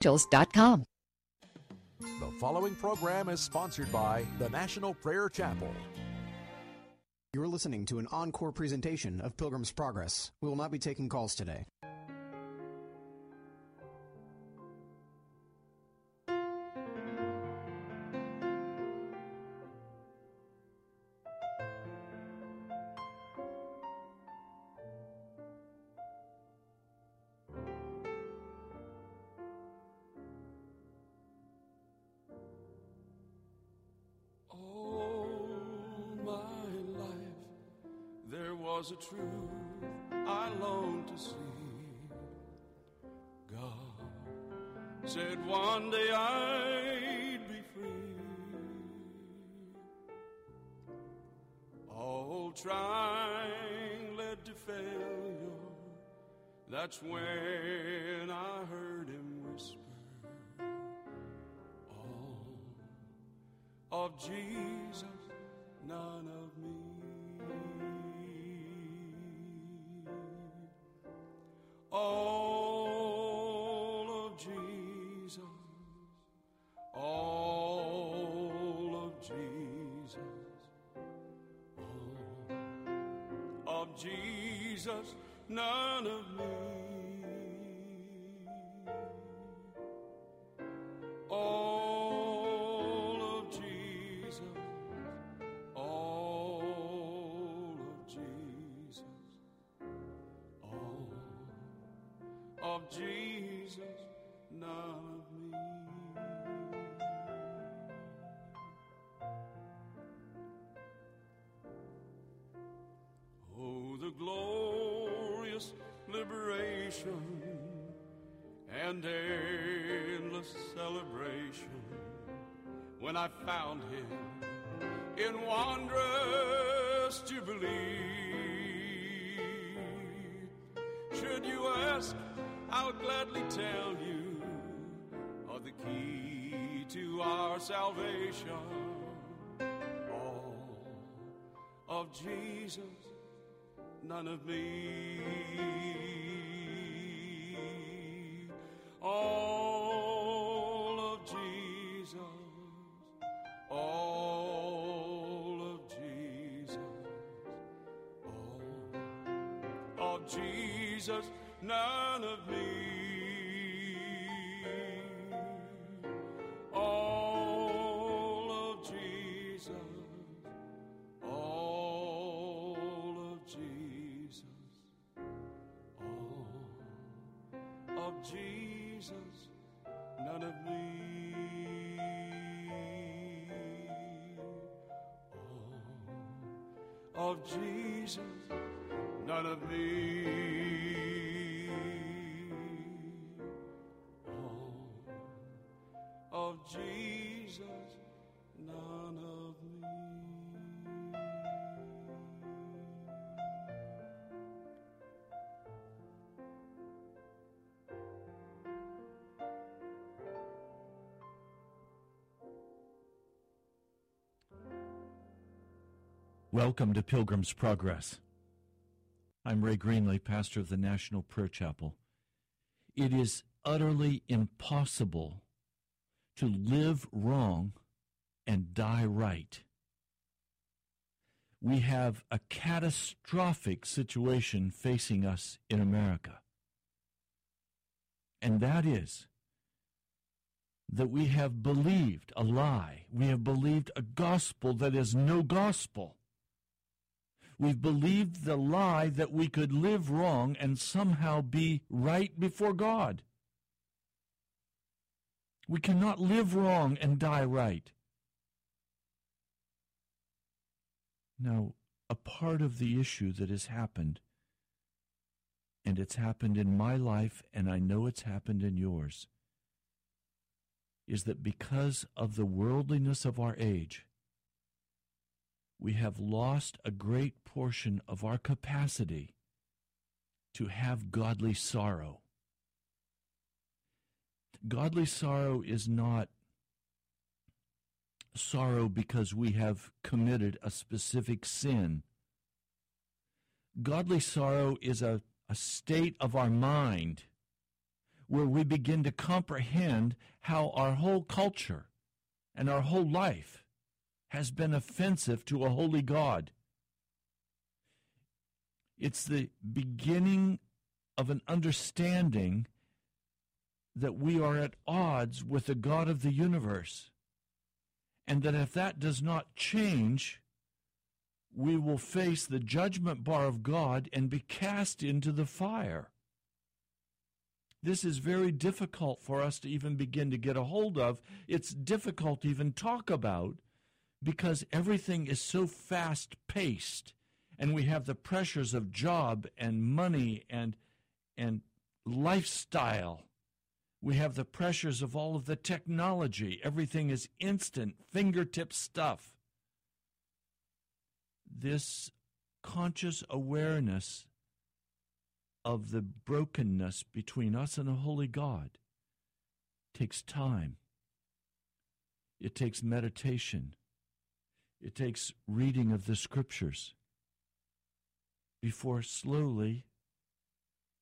angels.com. The following program is sponsored by the National Prayer Chapel. You're listening to an encore presentation of Pilgrim's Progress. We will not be taking calls today. Truth I long to see. God said one day I'd be free. All trying led to failure. That's when Jesus, none of me. All of Jesus, all of Jesus, all of Jesus, none of me. The glorious liberation and endless celebration when I found him in wondrous jubilee. Should you ask, I'll gladly tell you of the key to our salvation. All of Jesus, none of me. All of Jesus, all of Jesus, all of Jesus, none of me. Jesus, none of me. Welcome to Pilgrim's Progress. I'm Ray Greenley, pastor of the National Prayer Chapel. It is utterly impossible to live wrong and die right. We have a catastrophic situation facing us in America. And that is that we have believed a lie. We have believed a gospel that is no gospel. We've believed the lie that we could live wrong and somehow be right before God. We cannot live wrong and die right. Now, a part of the issue that has happened, and it's happened in my life, and I know it's happened in yours, is that because of the worldliness of our age, we have lost a great portion of our capacity to have godly sorrow. Godly sorrow is not sorrow because we have committed a specific sin. Godly sorrow is a, a state of our mind where we begin to comprehend how our whole culture and our whole life has been offensive to a holy God. It's the beginning of an understanding that we are at odds with the God of the universe. And that if that does not change, we will face the judgment bar of God and be cast into the fire. This is very difficult for us to even begin to get a hold of. It's difficult to even talk about because everything is so fast paced and we have the pressures of job and money and and lifestyle we have the pressures of all of the technology everything is instant fingertip stuff this conscious awareness of the brokenness between us and a holy God takes time. It takes meditation. It takes reading of the scriptures before slowly,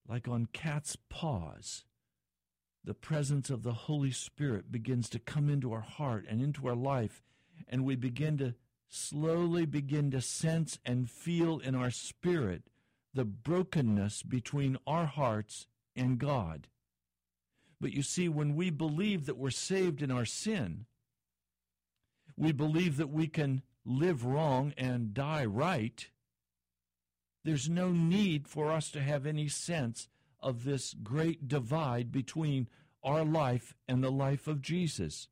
like on cat's paws, the presence of the Holy Spirit begins to come into our heart and into our life, and we begin to slowly begin to sense and feel in our spirit the brokenness between our hearts and God. But you see, when we believe that we're saved in our sin, we believe that we can live wrong and die right, there's no need for us to have any sense of this great divide between our life and the life of Jesus.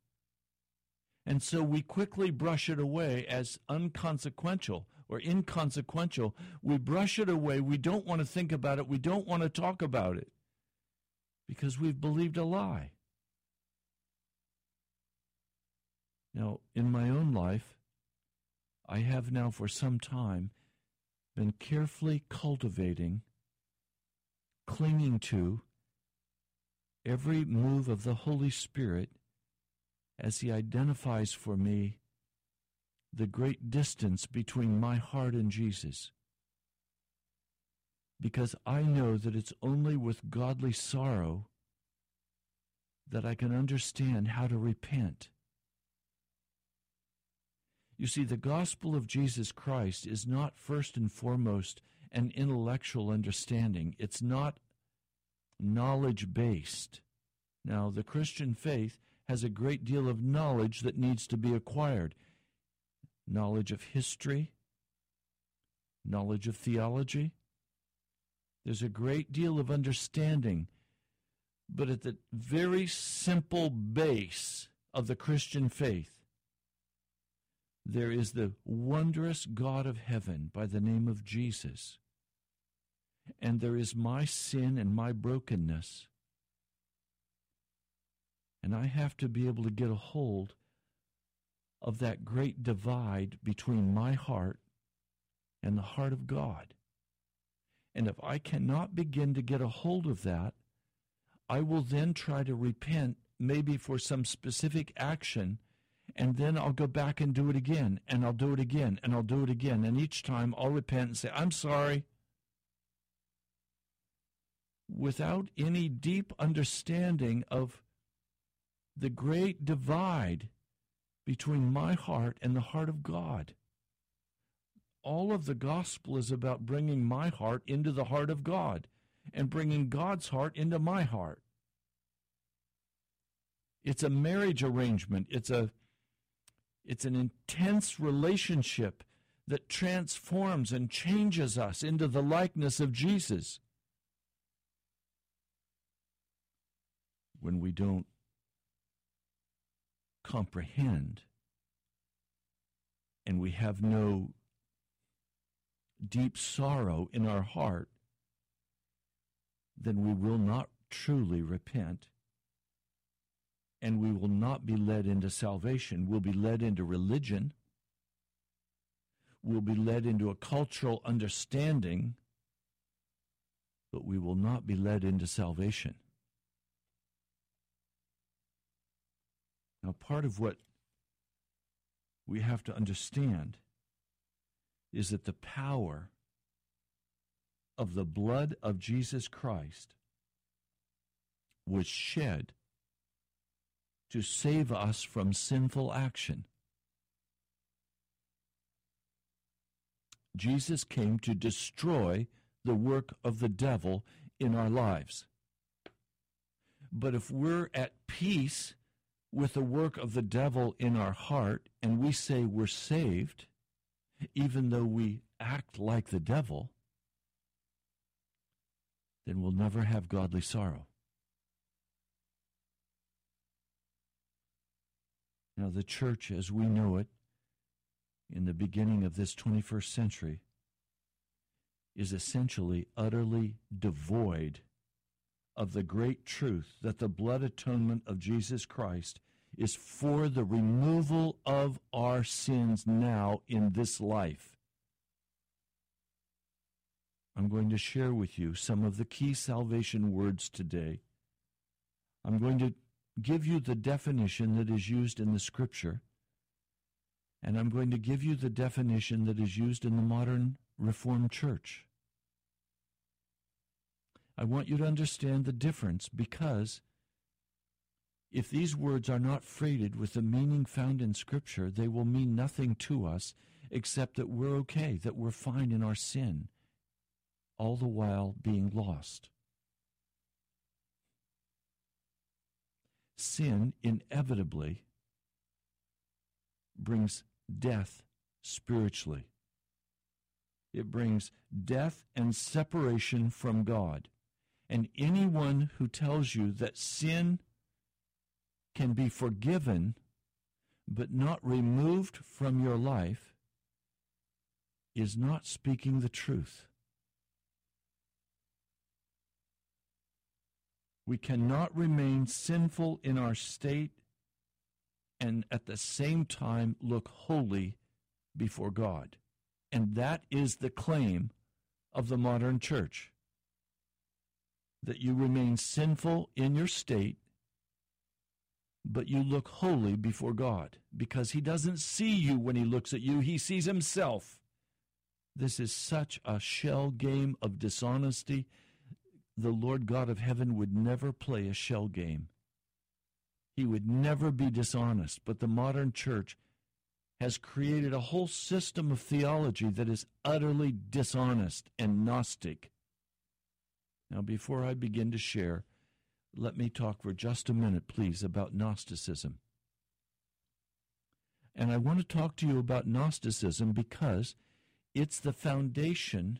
And so we quickly brush it away as unconsequential or inconsequential. We brush it away. We don't want to think about it. We don't want to talk about it because we've believed a lie. Now, in my own life, I have now for some time been carefully cultivating, clinging to every move of the Holy Spirit as He identifies for me the great distance between my heart and Jesus. Because I know that it's only with godly sorrow that I can understand how to repent. You see, the gospel of Jesus Christ is not first and foremost an intellectual understanding. It's not knowledge based. Now, the Christian faith has a great deal of knowledge that needs to be acquired knowledge of history, knowledge of theology. There's a great deal of understanding. But at the very simple base of the Christian faith, there is the wondrous God of heaven by the name of Jesus. And there is my sin and my brokenness. And I have to be able to get a hold of that great divide between my heart and the heart of God. And if I cannot begin to get a hold of that, I will then try to repent, maybe for some specific action, and then I'll go back and do it again, and I'll do it again, and I'll do it again. And each time I'll repent and say, I'm sorry. Without any deep understanding of the great divide between my heart and the heart of God. All of the gospel is about bringing my heart into the heart of God and bringing God's heart into my heart. It's a marriage arrangement. It's a it's an intense relationship that transforms and changes us into the likeness of Jesus. When we don't comprehend and we have no deep sorrow in our heart, then we will not truly repent and we will not be led into salvation. We'll be led into religion. We'll be led into a cultural understanding, but we will not be led into salvation. Now, part of what we have to understand is that the power of the blood of Jesus Christ was shed to save us from sinful action. Jesus came to destroy the work of the devil in our lives. But if we're at peace with the work of the devil in our heart and we say we're saved, even though we act like the devil, then we'll never have godly sorrow. Now, the church as we know it in the beginning of this 21st century is essentially utterly devoid of the great truth that the blood atonement of Jesus Christ is for the removal of our sins now in this life. I'm going to share with you some of the key salvation words today. I'm going to give you the definition that is used in the scripture, and I'm going to give you the definition that is used in the modern Reformed Church. I want you to understand the difference because if these words are not freighted with the meaning found in Scripture, they will mean nothing to us except that we're okay, that we're fine in our sin, all the while being lost. Sin inevitably brings death spiritually. It brings death and separation from God. And anyone who tells you that sin can be forgiven but not removed from your life is not speaking the truth. We cannot remain sinful in our state and at the same time look holy before God. And that is the claim of the modern church that you remain sinful in your state, but you look holy before God because He doesn't see you when He looks at you, He sees Himself. This is such a shell game of dishonesty. The Lord God of heaven would never play a shell game. He would never be dishonest. But the modern church has created a whole system of theology that is utterly dishonest and Gnostic. Now, before I begin to share, let me talk for just a minute, please, about Gnosticism. And I want to talk to you about Gnosticism because it's the foundation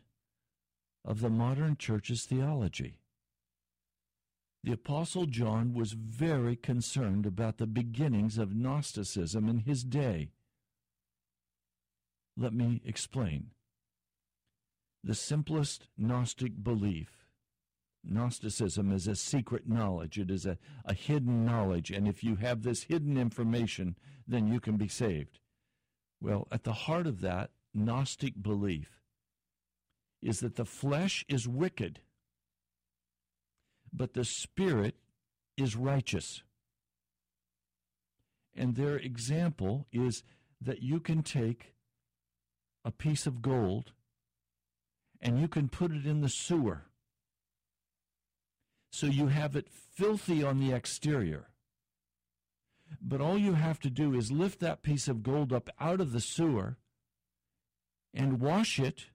of the modern church's theology. The Apostle John was very concerned about the beginnings of Gnosticism in his day. Let me explain. The simplest Gnostic belief Gnosticism is a secret knowledge. It is a, a hidden knowledge. And if you have this hidden information, then you can be saved. Well, at the heart of that Gnostic belief is that the flesh is wicked, but the spirit is righteous. And their example is that you can take a piece of gold and you can put it in the sewer so you have it filthy on the exterior. But all you have to do is lift that piece of gold up out of the sewer and wash it,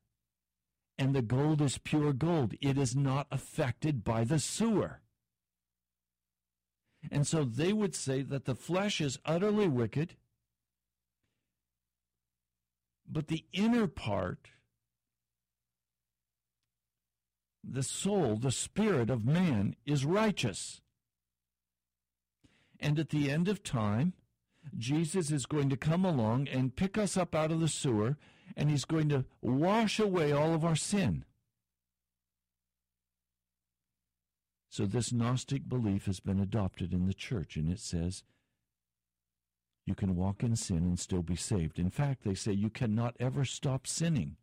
and the gold is pure gold. It is not affected by the sewer. And so they would say that the flesh is utterly wicked, but the inner part the soul, the spirit of man is righteous. And at the end of time, Jesus is going to come along and pick us up out of the sewer, and he's going to wash away all of our sin. So, this Gnostic belief has been adopted in the church, and it says you can walk in sin and still be saved. In fact, they say you cannot ever stop sinning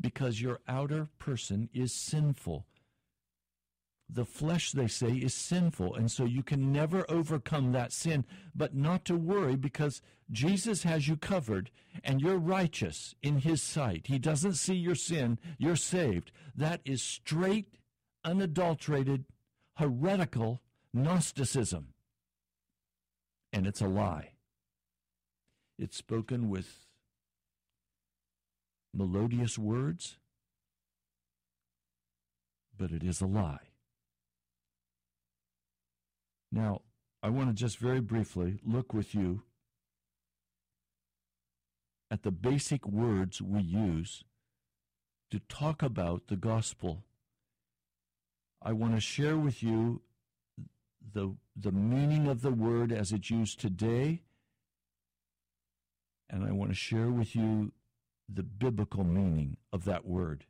because your outer person is sinful. The flesh, they say, is sinful, and so you can never overcome that sin. But not to worry because Jesus has you covered and you're righteous in His sight. He doesn't see your sin, you're saved. That is straight, unadulterated, heretical Gnosticism. And it's a lie. It's spoken with melodious words, but it is a lie. Now, I want to just very briefly look with you at the basic words we use to talk about the gospel. I want to share with you the, the meaning of the word as it's used today, and I want to share with you the biblical meaning of that word.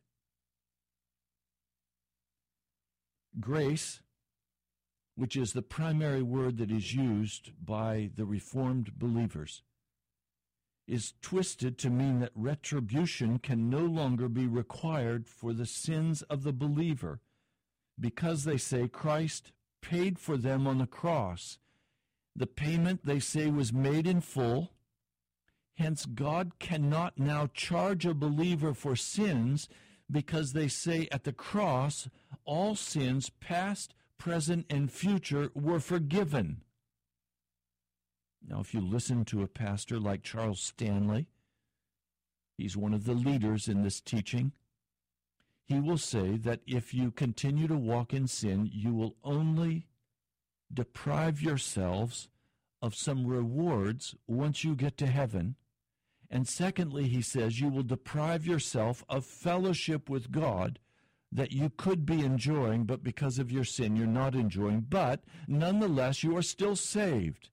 Grace, which is the primary word that is used by the Reformed believers, is twisted to mean that retribution can no longer be required for the sins of the believer because they say Christ paid for them on the cross. The payment, they say, was made in full. Hence, God cannot now charge a believer for sins because they say at the cross, all sins, past, present, and future, were forgiven. Now, if you listen to a pastor like Charles Stanley, he's one of the leaders in this teaching, he will say that if you continue to walk in sin, you will only deprive yourselves of some rewards once you get to heaven. And secondly, he says you will deprive yourself of fellowship with God that you could be enjoying, but because of your sin, you're not enjoying. But nonetheless, you are still saved.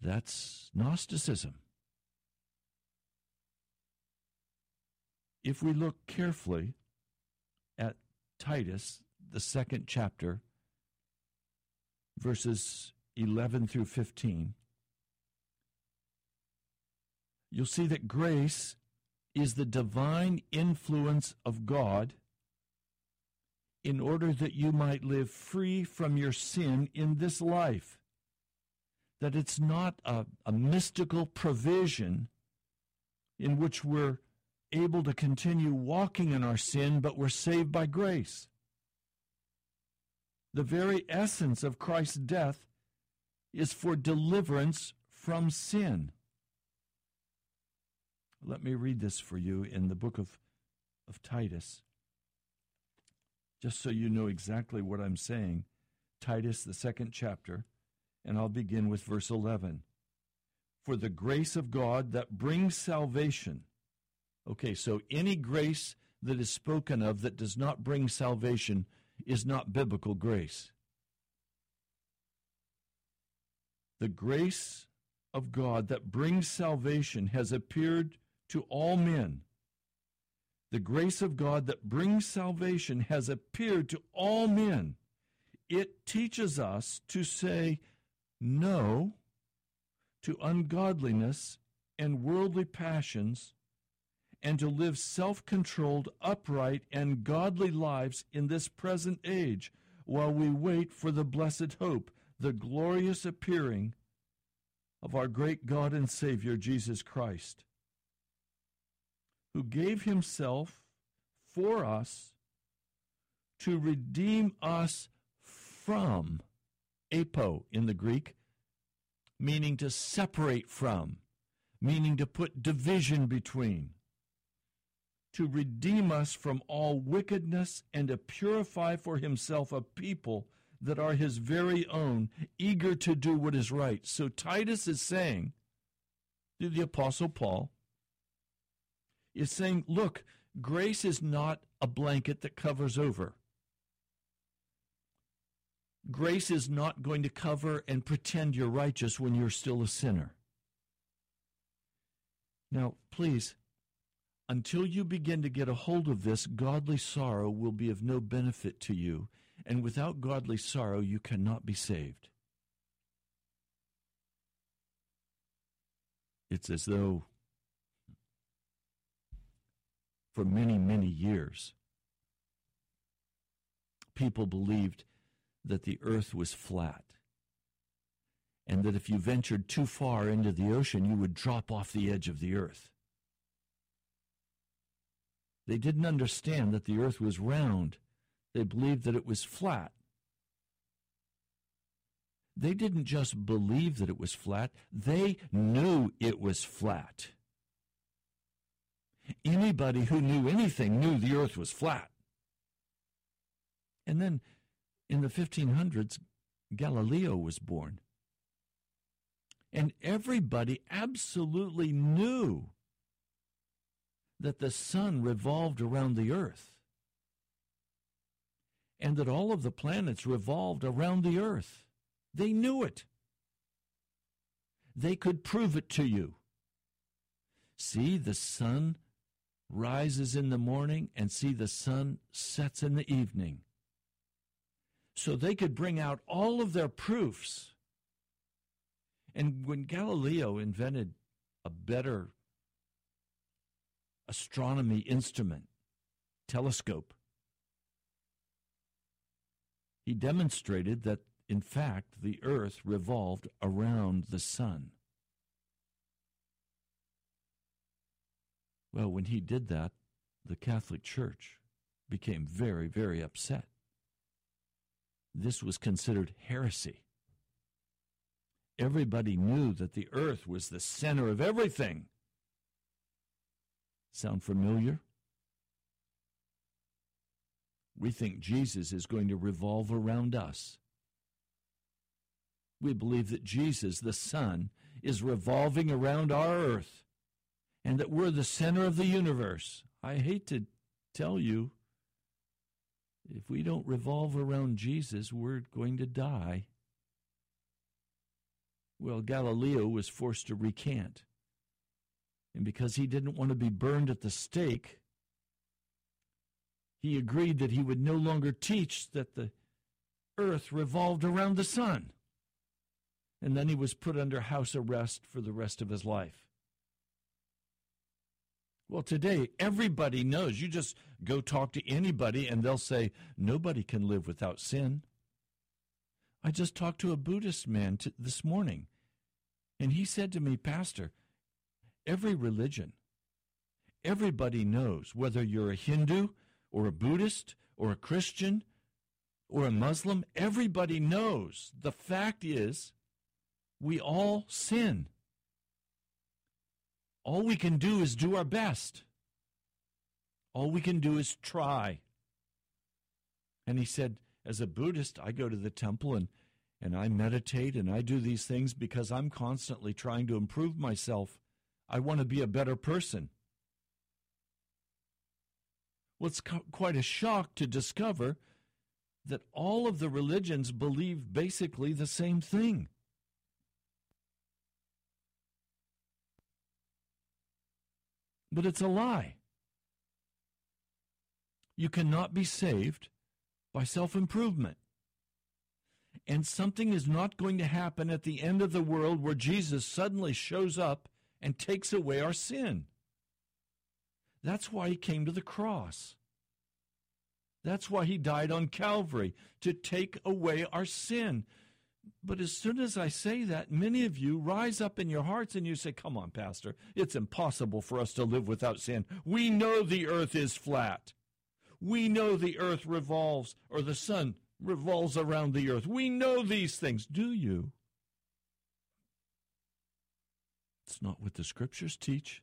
That's Gnosticism. If we look carefully at Titus, the second chapter, verses 11 through 15, you'll see that grace is the divine influence of God in order that you might live free from your sin in this life that it's not a, a mystical provision in which we're able to continue walking in our sin, but we're saved by grace. The very essence of Christ's death is for deliverance from sin. Let me read this for you in the book of, of Titus, just so you know exactly what I'm saying. Titus, the second chapter, and I'll begin with verse 11. For the grace of God that brings salvation. Okay, so any grace that is spoken of that does not bring salvation is not biblical grace. The grace of God that brings salvation has appeared to all men. The grace of God that brings salvation has appeared to all men. It teaches us to say, no to ungodliness and worldly passions, and to live self controlled, upright, and godly lives in this present age while we wait for the blessed hope, the glorious appearing of our great God and Savior, Jesus Christ, who gave himself for us to redeem us from apo in the Greek, meaning to separate from, meaning to put division between, to redeem us from all wickedness and to purify for himself a people that are his very own, eager to do what is right. So Titus is saying, to the Apostle Paul, is saying, look, grace is not a blanket that covers over. Grace is not going to cover and pretend you're righteous when you're still a sinner. Now, please, until you begin to get a hold of this, godly sorrow will be of no benefit to you. And without godly sorrow, you cannot be saved. It's as though for many, many years, people believed that the earth was flat and that if you ventured too far into the ocean, you would drop off the edge of the earth. They didn't understand that the earth was round, They believed that it was flat. They didn't just believe that it was flat, they knew it was flat. Anybody who knew anything knew the earth was flat. And then in the 1500s, Galileo was born. And everybody absolutely knew that the sun revolved around the earth and that all of the planets revolved around the earth. They knew it. They could prove it to you. See, the sun rises in the morning, and see, the sun sets in the evening. So they could bring out all of their proofs. And when Galileo invented a better astronomy instrument, telescope, he demonstrated that in fact, the earth revolved around the sun. Well, when he did that, the Catholic Church became very, very upset. This was considered heresy. Everybody knew that the earth was the center of everything. Sound familiar? We think Jesus is going to revolve around us we believe that Jesus, the Son, is revolving around our earth and that we're the center of the universe. I hate to tell you, if we don't revolve around Jesus, we're going to die. Well, Galileo was forced to recant. And because he didn't want to be burned at the stake, he agreed that he would no longer teach that the earth revolved around the sun and then he was put under house arrest for the rest of his life. Well, today, everybody knows. You just go talk to anybody, and they'll say, nobody can live without sin. I just talked to a Buddhist man t- this morning, and he said to me, Pastor, every religion, everybody knows whether you're a Hindu or a Buddhist or a Christian or a Muslim, everybody knows. The fact is, we all sin. All we can do is do our best. All we can do is try. And he said, as a Buddhist, I go to the temple and, and I meditate and I do these things because I'm constantly trying to improve myself. I want to be a better person. Well, it's quite a shock to discover that all of the religions believe basically the same thing. But it's a lie. You cannot be saved by self improvement. And something is not going to happen at the end of the world where Jesus suddenly shows up and takes away our sin. That's why he came to the cross. That's why he died on Calvary, to take away our sin. But as soon as I say that, many of you rise up in your hearts and you say, Come on, Pastor, it's impossible for us to live without sin. We know the earth is flat. We know the earth revolves, or the sun revolves around the earth. We know these things. Do you? It's not what the scriptures teach.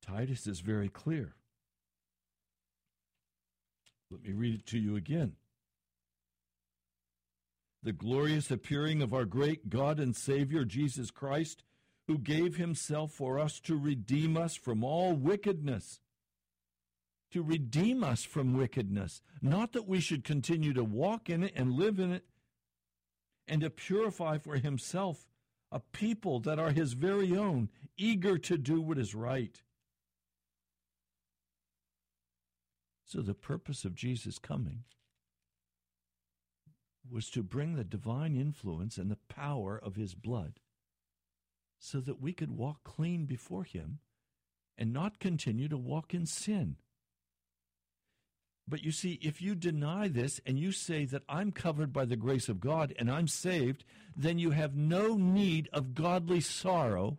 Titus is very clear. Let me read it to you again the glorious appearing of our great God and Savior Jesus Christ, who gave himself for us to redeem us from all wickedness. To redeem us from wickedness, not that we should continue to walk in it and live in it, and to purify for himself a people that are his very own, eager to do what is right. So, the purpose of Jesus' coming was to bring the divine influence and the power of his blood so that we could walk clean before him and not continue to walk in sin. But you see, if you deny this and you say that I'm covered by the grace of God and I'm saved, then you have no need of godly sorrow.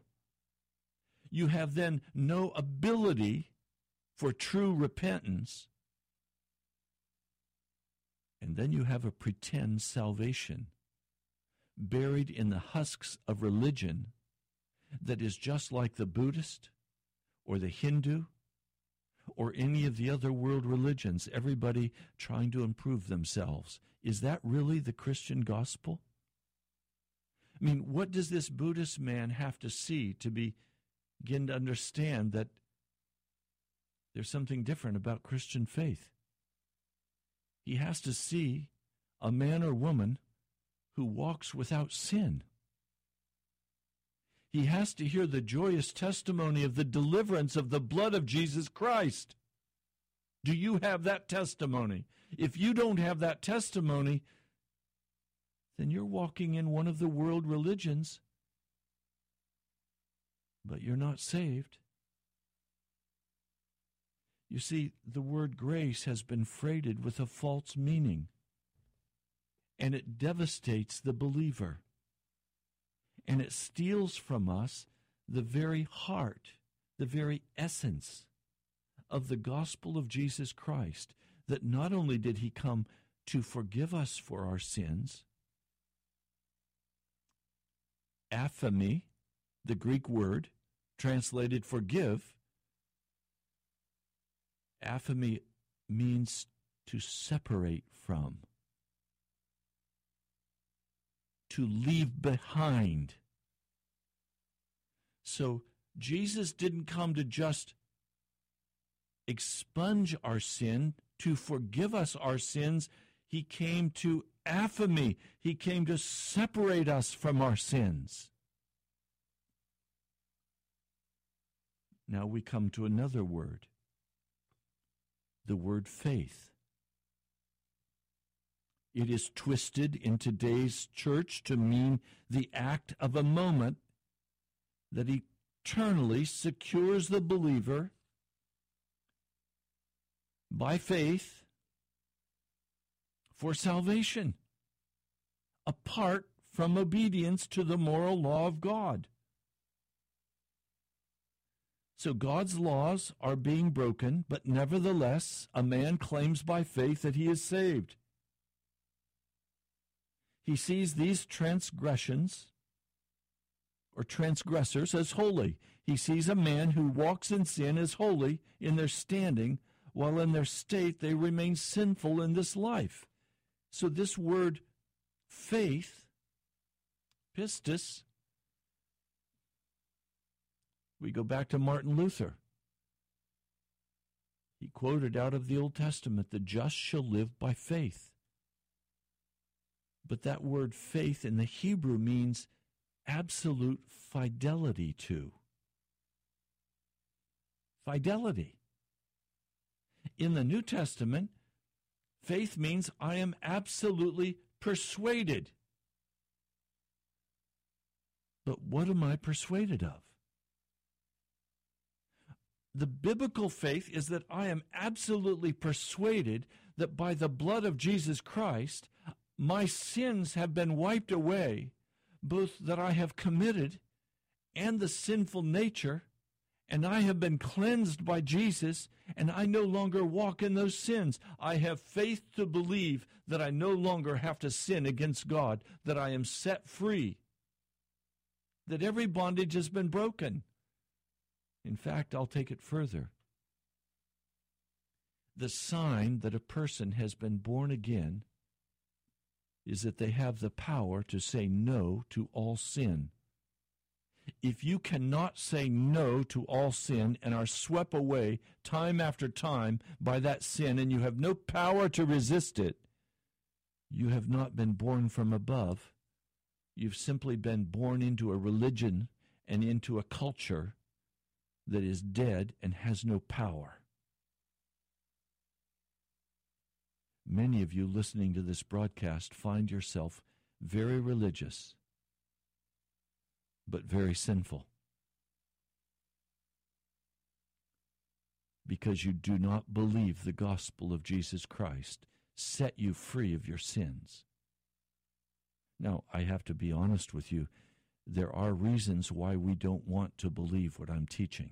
You have then no ability for true repentance. And then you have a pretend salvation buried in the husks of religion that is just like the Buddhist or the Hindu or any of the other world religions, everybody trying to improve themselves. Is that really the Christian gospel? I mean, what does this Buddhist man have to see to begin to understand that there's something different about Christian faith? He has to see a man or woman who walks without sin. He has to hear the joyous testimony of the deliverance of the blood of Jesus Christ. Do you have that testimony? If you don't have that testimony, then you're walking in one of the world religions, but you're not saved. You see, the word grace has been freighted with a false meaning, and it devastates the believer. And it steals from us the very heart, the very essence of the gospel of Jesus Christ. That not only did he come to forgive us for our sins, aphemi, the Greek word translated forgive, aphemi means to separate from, to leave behind. So Jesus didn't come to just expunge our sin, to forgive us our sins. He came to aphemi. He came to separate us from our sins. Now we come to another word the word faith. It is twisted in today's church to mean the act of a moment that eternally secures the believer by faith for salvation, apart from obedience to the moral law of God. So God's laws are being broken, but nevertheless, a man claims by faith that he is saved. He sees these transgressions or transgressors as holy. He sees a man who walks in sin as holy in their standing, while in their state they remain sinful in this life. So, this word faith, pistis, we go back to Martin Luther. He quoted out of the Old Testament, the just shall live by faith. But that word faith in the Hebrew means absolute fidelity to. Fidelity. In the New Testament, Faith means I am absolutely persuaded. But what am I persuaded of? The biblical faith is that I am absolutely persuaded that by the blood of Jesus Christ, my sins have been wiped away, both that I have committed and the sinful nature and I have been cleansed by Jesus, and I no longer walk in those sins. I have faith to believe that I no longer have to sin against God, that I am set free, that every bondage has been broken. In fact, I'll take it further. The sign that a person has been born again is that they have the power to say no to all sin if you cannot say no to all sin and are swept away time after time by that sin and you have no power to resist it, you have not been born from above. You've simply been born into a religion and into a culture that is dead and has no power. Many of you listening to this broadcast find yourself very religious but very sinful. Because you do not believe the gospel of Jesus Christ set you free of your sins. Now, I have to be honest with you. There are reasons why we don't want to believe what I'm teaching.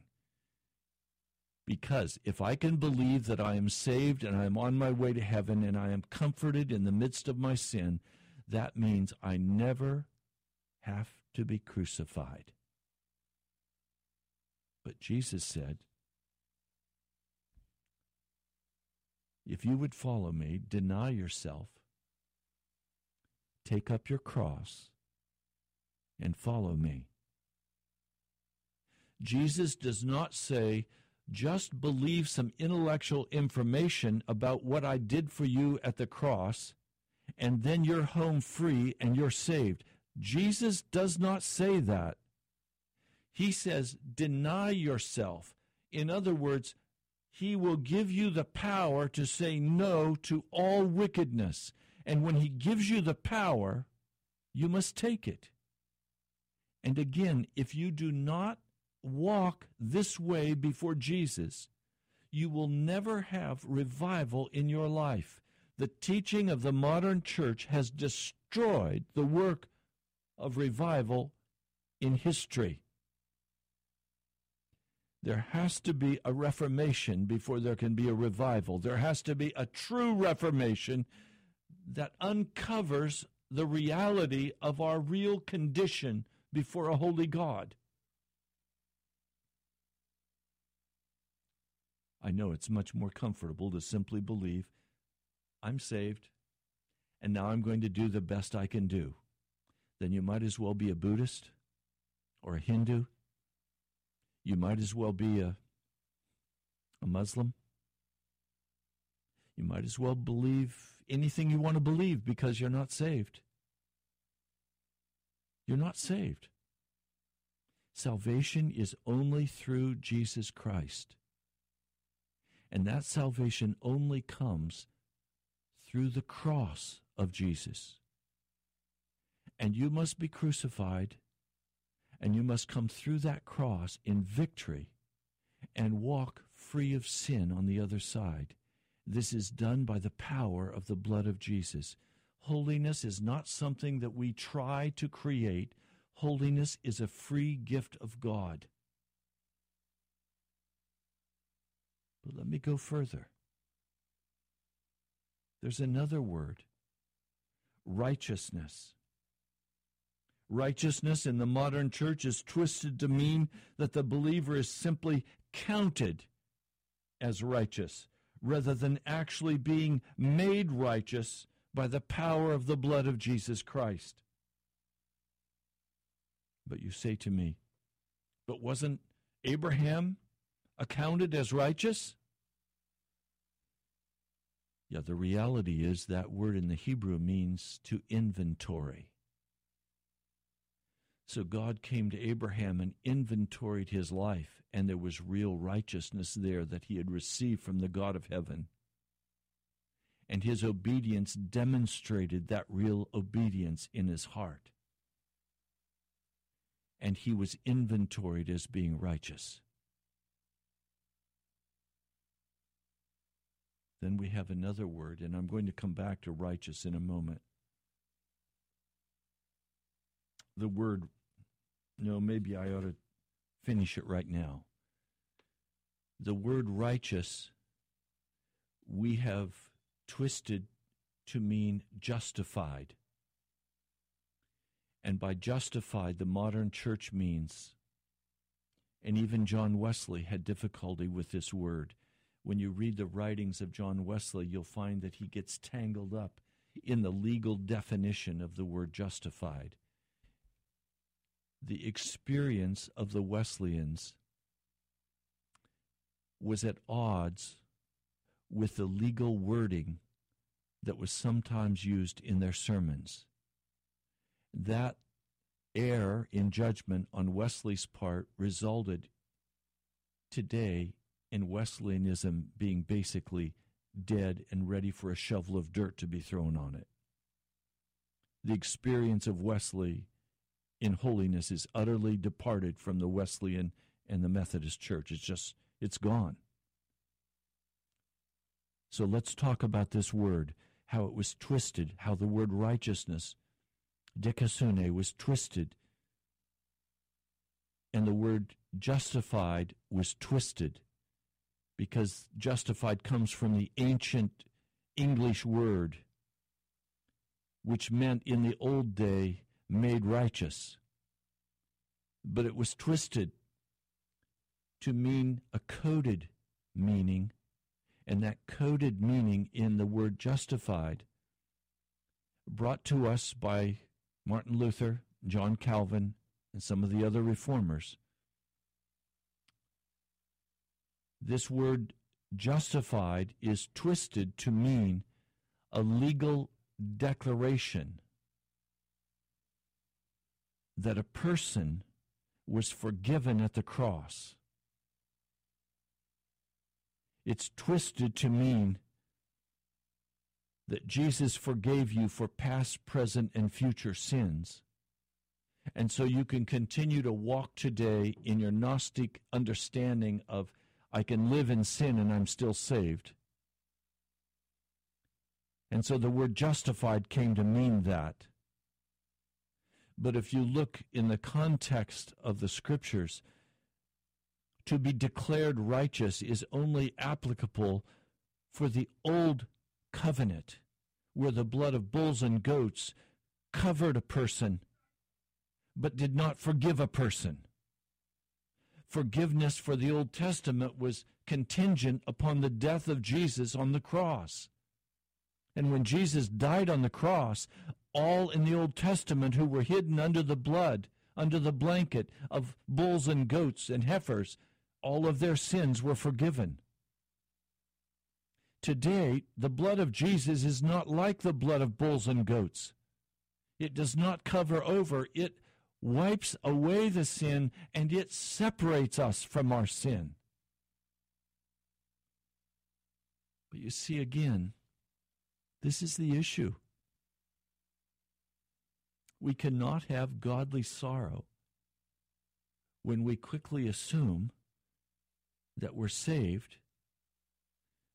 Because if I can believe that I am saved and I am on my way to heaven and I am comforted in the midst of my sin, that means I never have to be crucified. But Jesus said, If you would follow me, deny yourself, take up your cross, and follow me. Jesus does not say, just believe some intellectual information about what I did for you at the cross, and then you're home free and you're saved. Jesus does not say that. He says, deny yourself. In other words, he will give you the power to say no to all wickedness. And when he gives you the power, you must take it. And again, if you do not walk this way before Jesus, you will never have revival in your life. The teaching of the modern church has destroyed the work of revival in history. There has to be a reformation before there can be a revival. There has to be a true reformation that uncovers the reality of our real condition before a holy God. I know it's much more comfortable to simply believe I'm saved and now I'm going to do the best I can do. Then you might as well be a Buddhist or a Hindu. You might as well be a, a Muslim. You might as well believe anything you want to believe because you're not saved. You're not saved. Salvation is only through Jesus Christ. And that salvation only comes through the cross of Jesus. And you must be crucified, and you must come through that cross in victory and walk free of sin on the other side. This is done by the power of the blood of Jesus. Holiness is not something that we try to create. Holiness is a free gift of God. But let me go further. There's another word righteousness. Righteousness in the modern church is twisted to mean that the believer is simply counted as righteous rather than actually being made righteous by the power of the blood of Jesus Christ. But you say to me, but wasn't Abraham accounted as righteous? Yeah, the reality is that word in the Hebrew means to inventory. So God came to Abraham and inventoried his life, and there was real righteousness there that he had received from the God of heaven. And his obedience demonstrated that real obedience in his heart. And he was inventoried as being righteous. Then we have another word, and I'm going to come back to righteous in a moment. The word, no, maybe I ought to finish it right now. The word righteous, we have twisted to mean justified. And by justified, the modern church means, and even John Wesley had difficulty with this word when you read the writings of John Wesley, you'll find that he gets tangled up in the legal definition of the word justified. The experience of the Wesleyans was at odds with the legal wording that was sometimes used in their sermons. That error in judgment on Wesley's part resulted today in Wesleyanism being basically dead and ready for a shovel of dirt to be thrown on it. The experience of Wesley in holiness is utterly departed from the Wesleyan and the Methodist Church. It's just, it's gone. So let's talk about this word, how it was twisted, how the word righteousness, dikaiosune, was twisted, and the word justified was twisted because justified comes from the ancient English word, which meant in the old day made righteous. But it was twisted to mean a coded meaning, and that coded meaning in the word justified, brought to us by Martin Luther, John Calvin, and some of the other reformers. This word justified is twisted to mean a legal declaration that a person was forgiven at the cross. It's twisted to mean that Jesus forgave you for past, present, and future sins. And so you can continue to walk today in your Gnostic understanding of I can live in sin and I'm still saved. And so the word justified came to mean that. But if you look in the context of the scriptures, to be declared righteous is only applicable for the old covenant, where the blood of bulls and goats covered a person but did not forgive a person. Forgiveness for the Old Testament was contingent upon the death of Jesus on the cross. And when Jesus died on the cross, all in the Old Testament who were hidden under the blood, under the blanket of bulls and goats and heifers, all of their sins were forgiven. Today, the blood of Jesus is not like the blood of bulls and goats. It does not cover over, it wipes away the sin and it separates us from our sin. But you see, again, this is the issue. We cannot have godly sorrow when we quickly assume that we're saved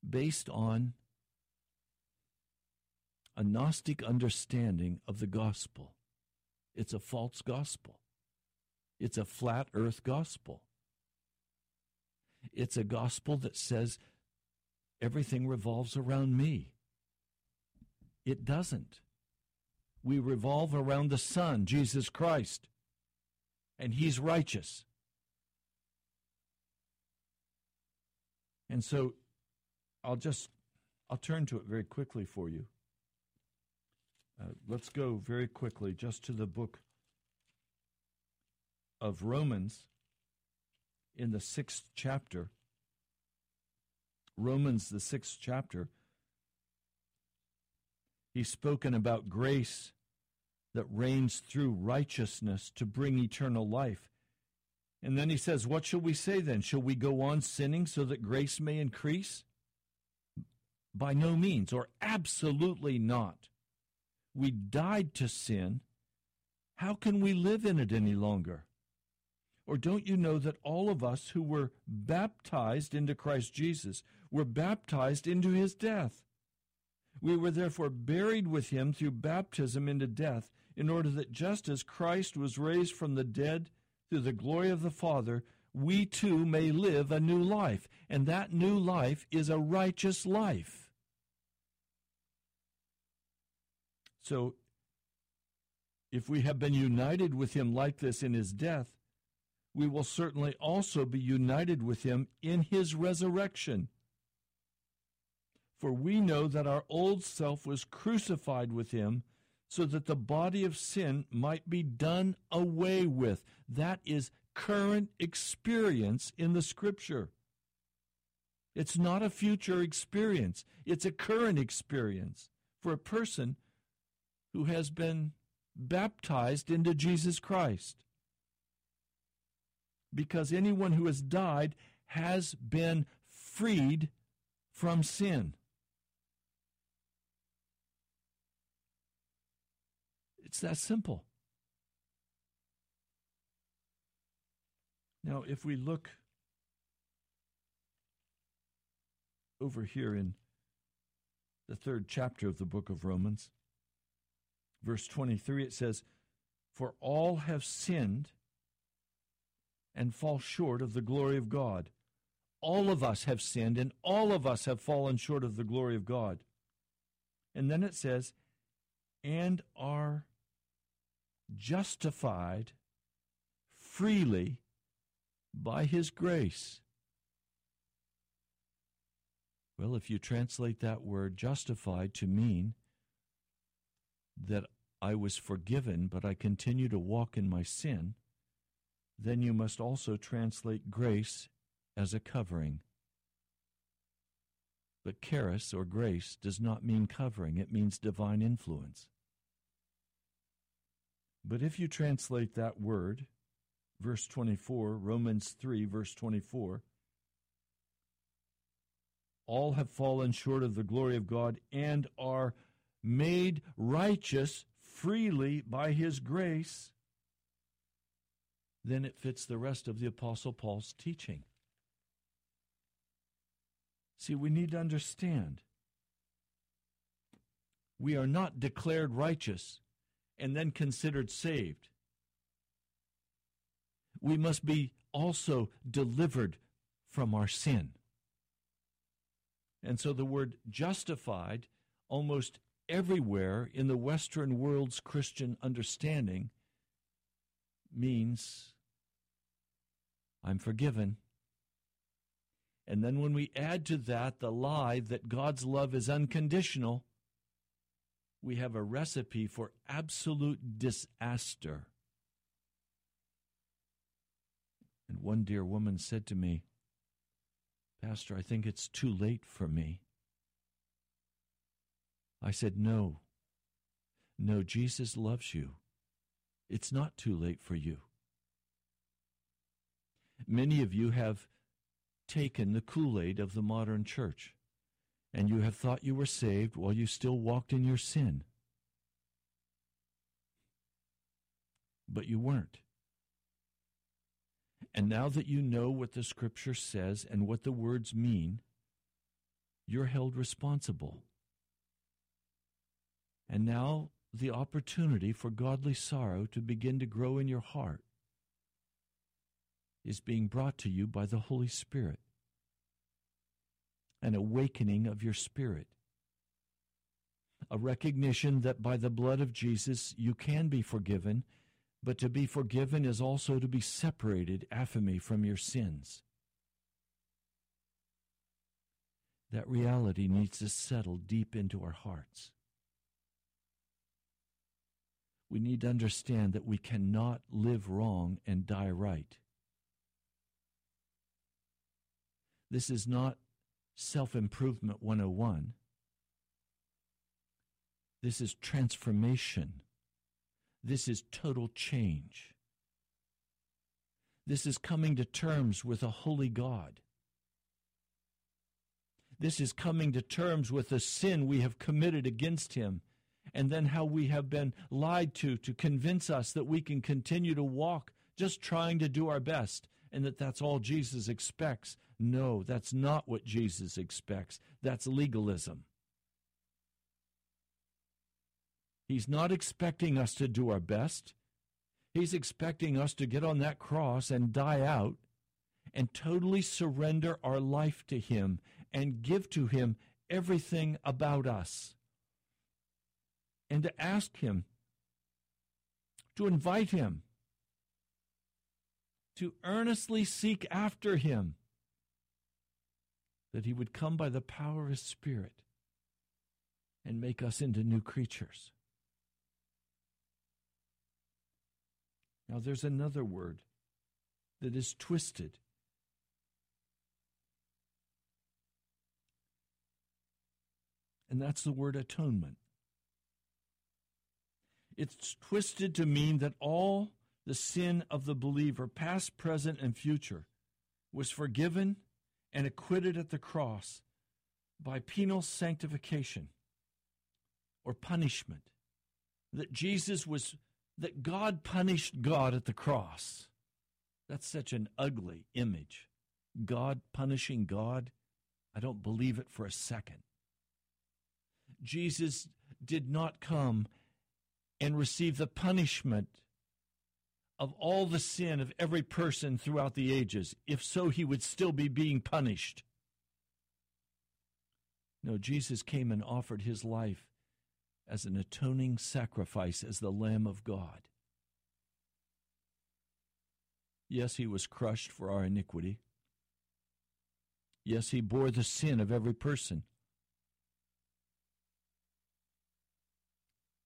based on a Gnostic understanding of the gospel. It's a false gospel. It's a flat earth gospel. It's a gospel that says everything revolves around me. It doesn't. We revolve around the Son, Jesus Christ, and He's righteous. And so I'll just I'll turn to it very quickly for you. Uh, let's go very quickly just to the book of Romans in the sixth chapter. Romans, the sixth chapter. He's spoken about grace that reigns through righteousness to bring eternal life. And then he says, What shall we say then? Shall we go on sinning so that grace may increase? By no means, or absolutely not. We died to sin. How can we live in it any longer? Or don't you know that all of us who were baptized into Christ Jesus were baptized into his death? We were therefore buried with him through baptism into death, in order that just as Christ was raised from the dead through the glory of the Father, we too may live a new life. And that new life is a righteous life. So, if we have been united with him like this in his death, we will certainly also be united with him in his resurrection. For we know that our old self was crucified with him so that the body of sin might be done away with. That is current experience in the scripture. It's not a future experience, it's a current experience for a person who has been baptized into Jesus Christ because anyone who has died has been freed from sin. It's that simple. Now, if we look over here in the third chapter of the book of Romans, verse 23, it says, For all have sinned and fall short of the glory of God. all of us have sinned and all of us have fallen short of the glory of God. And then it says, and are justified freely by his grace. Well, if you translate that word justified to mean that I was forgiven, but I continue to walk in my sin, then you must also translate grace as a covering. But charis or grace does not mean covering, it means divine influence. But if you translate that word, verse 24, Romans 3, verse 24, all have fallen short of the glory of God and are made righteous freely by his grace, then it fits the rest of the Apostle Paul's teaching. See, we need to understand we are not declared righteous and then considered saved. We must be also delivered from our sin. And so the word justified, almost everywhere in the Western world's Christian understanding, means I'm forgiven. And then when we add to that the lie that God's love is unconditional, we have a recipe for absolute disaster. And one dear woman said to me, Pastor, I think it's too late for me. I said, No. No, Jesus loves you. It's not too late for you. Many of you have taken the Kool Aid of the modern church, and you have thought you were saved while you still walked in your sin. But you weren't. And now that you know what the scripture says and what the words mean, you're held responsible. And now the opportunity for godly sorrow to begin to grow in your heart is being brought to you by the Holy Spirit. An awakening of your spirit. A recognition that by the blood of Jesus you can be forgiven but to be forgiven is also to be separated, aphiemi, from your sins. That reality needs to settle deep into our hearts. We need to understand that we cannot live wrong and die right. This is not self improvement 101. This is transformation this is total change. This is coming to terms with a holy God. This is coming to terms with the sin we have committed against him, and then how we have been lied to to convince us that we can continue to walk just trying to do our best and that that's all Jesus expects. No, that's not what Jesus expects. That's legalism. He's not expecting us to do our best. He's expecting us to get on that cross and die out and totally surrender our life to Him and give to Him everything about us. And to ask Him, to invite Him, to earnestly seek after Him, that He would come by the power of His Spirit and make us into new creatures. Now, there's another word that is twisted. And that's the word atonement. It's twisted to mean that all the sin of the believer, past, present, and future, was forgiven and acquitted at the cross by penal sanctification or punishment. That Jesus was that God punished God at the cross. That's such an ugly image. God punishing God. I don't believe it for a second. Jesus did not come and receive the punishment of all the sin of every person throughout the ages. If so, he would still be being punished. No, Jesus came and offered his life as an atoning sacrifice, as the Lamb of God. Yes, he was crushed for our iniquity. Yes, he bore the sin of every person.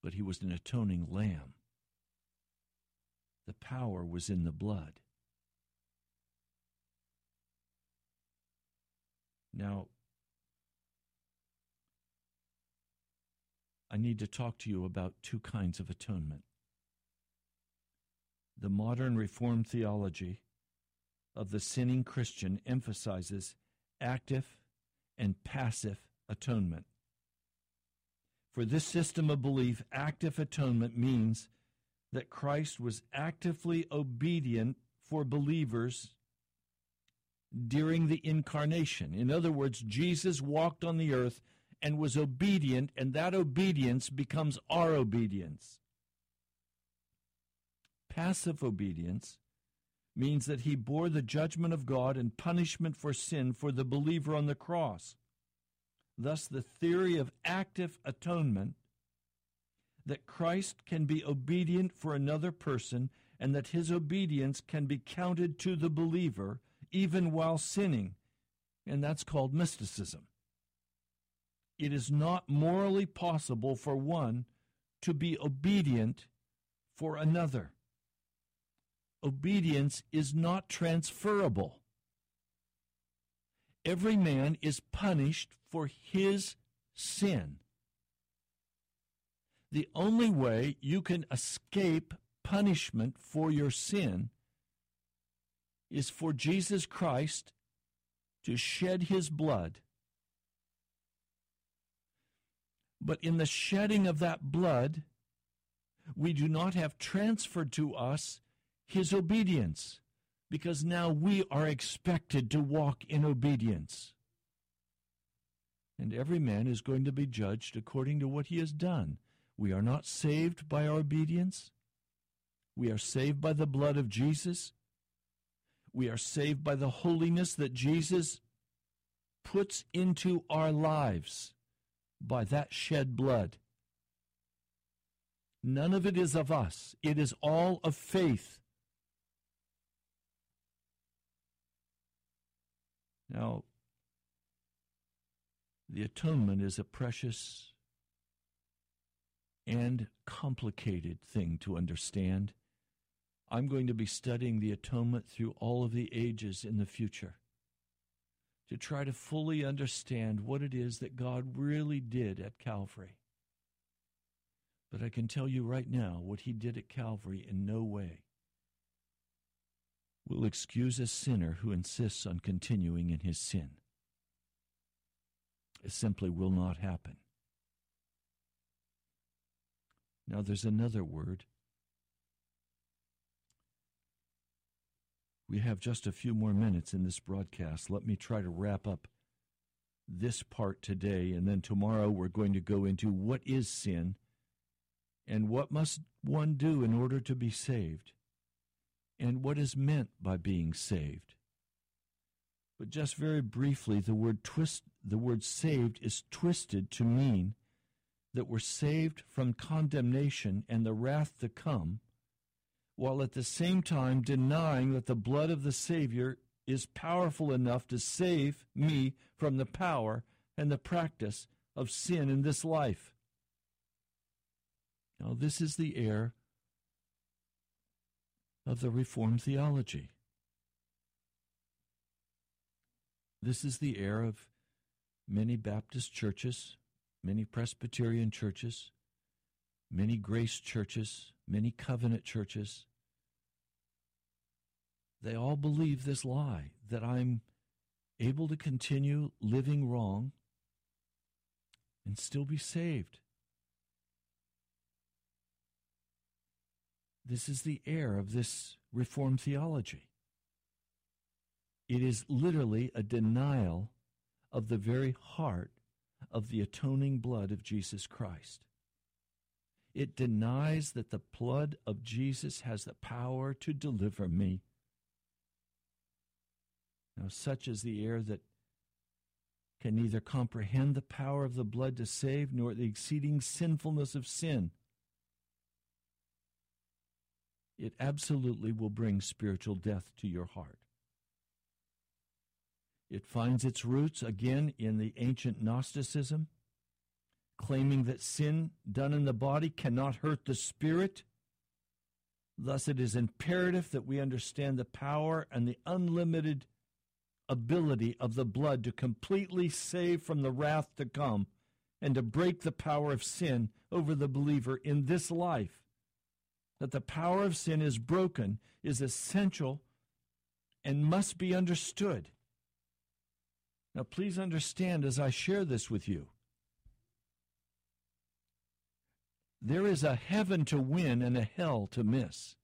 But he was an atoning lamb. The power was in the blood. Now, I need to talk to you about two kinds of atonement. The modern Reformed theology of the sinning Christian emphasizes active and passive atonement. For this system of belief, active atonement means that Christ was actively obedient for believers during the incarnation. In other words, Jesus walked on the earth and was obedient, and that obedience becomes our obedience. Passive obedience means that he bore the judgment of God and punishment for sin for the believer on the cross. Thus, the theory of active atonement that Christ can be obedient for another person and that his obedience can be counted to the believer even while sinning. And that's called mysticism. It is not morally possible for one to be obedient for another. Obedience is not transferable. Every man is punished for his sin. The only way you can escape punishment for your sin is for Jesus Christ to shed his blood. But in the shedding of that blood, we do not have transferred to us his obedience, because now we are expected to walk in obedience. And every man is going to be judged according to what he has done. We are not saved by our obedience. We are saved by the blood of Jesus. We are saved by the holiness that Jesus puts into our lives by that shed blood. None of it is of us, it is all of faith. Now, the atonement is a precious and complicated thing to understand. I'm going to be studying the atonement through all of the ages in the future to try to fully understand what it is that God really did at Calvary. But I can tell you right now what he did at Calvary in no way will excuse a sinner who insists on continuing in his sin. It simply will not happen. Now, there's another word. We have just a few more minutes in this broadcast. Let me try to wrap up this part today, and then tomorrow we're going to go into what is sin and what must one do in order to be saved and what is meant by being saved. But just very briefly, the word twist the word saved is twisted to mean that we're saved from condemnation and the wrath to come, while at the same time denying that the blood of the Savior is powerful enough to save me from the power and the practice of sin in this life. Now, this is the air of the Reformed theology. This is the air of many Baptist churches, many Presbyterian churches, many grace churches, many covenant churches. They all believe this lie that I'm able to continue living wrong and still be saved. This is the air of this Reformed theology. It is literally a denial of the very heart of the atoning blood of Jesus Christ. It denies that the blood of Jesus has the power to deliver me. Now, such is the air that can neither comprehend the power of the blood to save nor the exceeding sinfulness of sin. It absolutely will bring spiritual death to your heart. It finds its roots again in the ancient Gnosticism, claiming that sin done in the body cannot hurt the spirit. Thus, it is imperative that we understand the power and the unlimited ability of the blood to completely save from the wrath to come and to break the power of sin over the believer in this life. That the power of sin is broken is essential and must be understood. Now, please understand as I share this with you. There is a heaven to win and a hell to miss.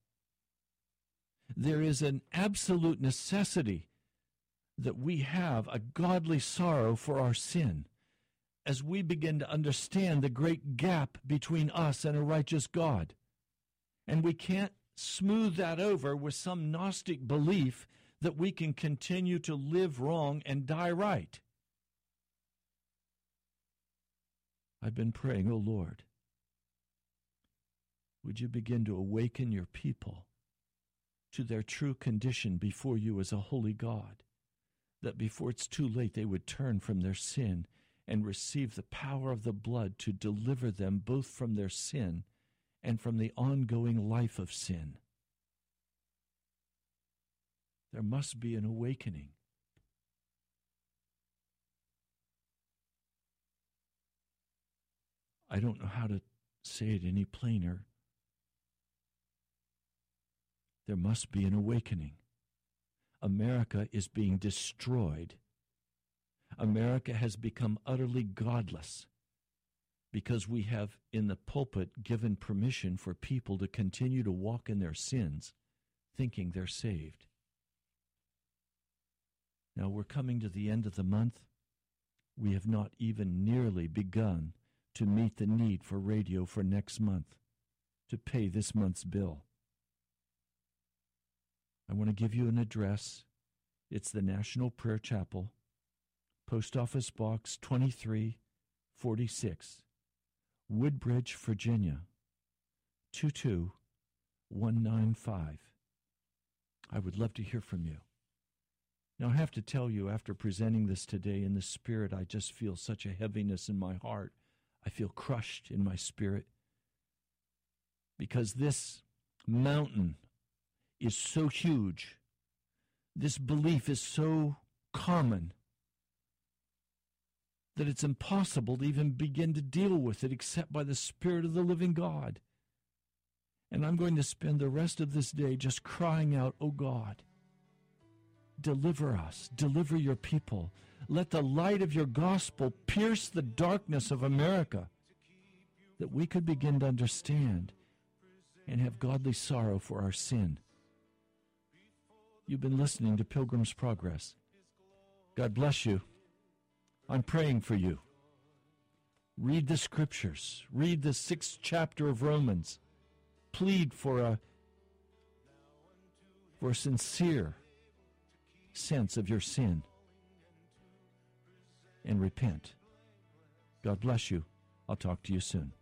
There is an absolute necessity that we have a godly sorrow for our sin as we begin to understand the great gap between us and a righteous God. And we can't smooth that over with some Gnostic belief that we can continue to live wrong and die right. I've been praying, oh Lord, would you begin to awaken your people to their true condition before you as a holy God? that before it's too late they would turn from their sin and receive the power of the blood to deliver them both from their sin and from the ongoing life of sin. There must be an awakening. I don't know how to say it any plainer. There must be an awakening. America is being destroyed. America has become utterly godless because we have in the pulpit given permission for people to continue to walk in their sins thinking they're saved. Now we're coming to the end of the month. We have not even nearly begun to meet the need for radio for next month, to pay this month's bill. I want to give you an address. It's the National Prayer Chapel, Post Office Box 2346, Woodbridge, Virginia 22195. I would love to hear from you. Now, I have to tell you, after presenting this today in the Spirit, I just feel such a heaviness in my heart. I feel crushed in my spirit because this mountain is so huge, this belief is so common that it's impossible to even begin to deal with it except by the Spirit of the living God. And I'm going to spend the rest of this day just crying out, Oh God, deliver us, deliver your people. Let the light of your gospel pierce the darkness of America that we could begin to understand and have godly sorrow for our sin. You've been listening to Pilgrim's Progress. God bless you. I'm praying for you. Read the scriptures. Read the sixth chapter of Romans. Plead for a for sincere sense of your sin and repent. God bless you. I'll talk to you soon.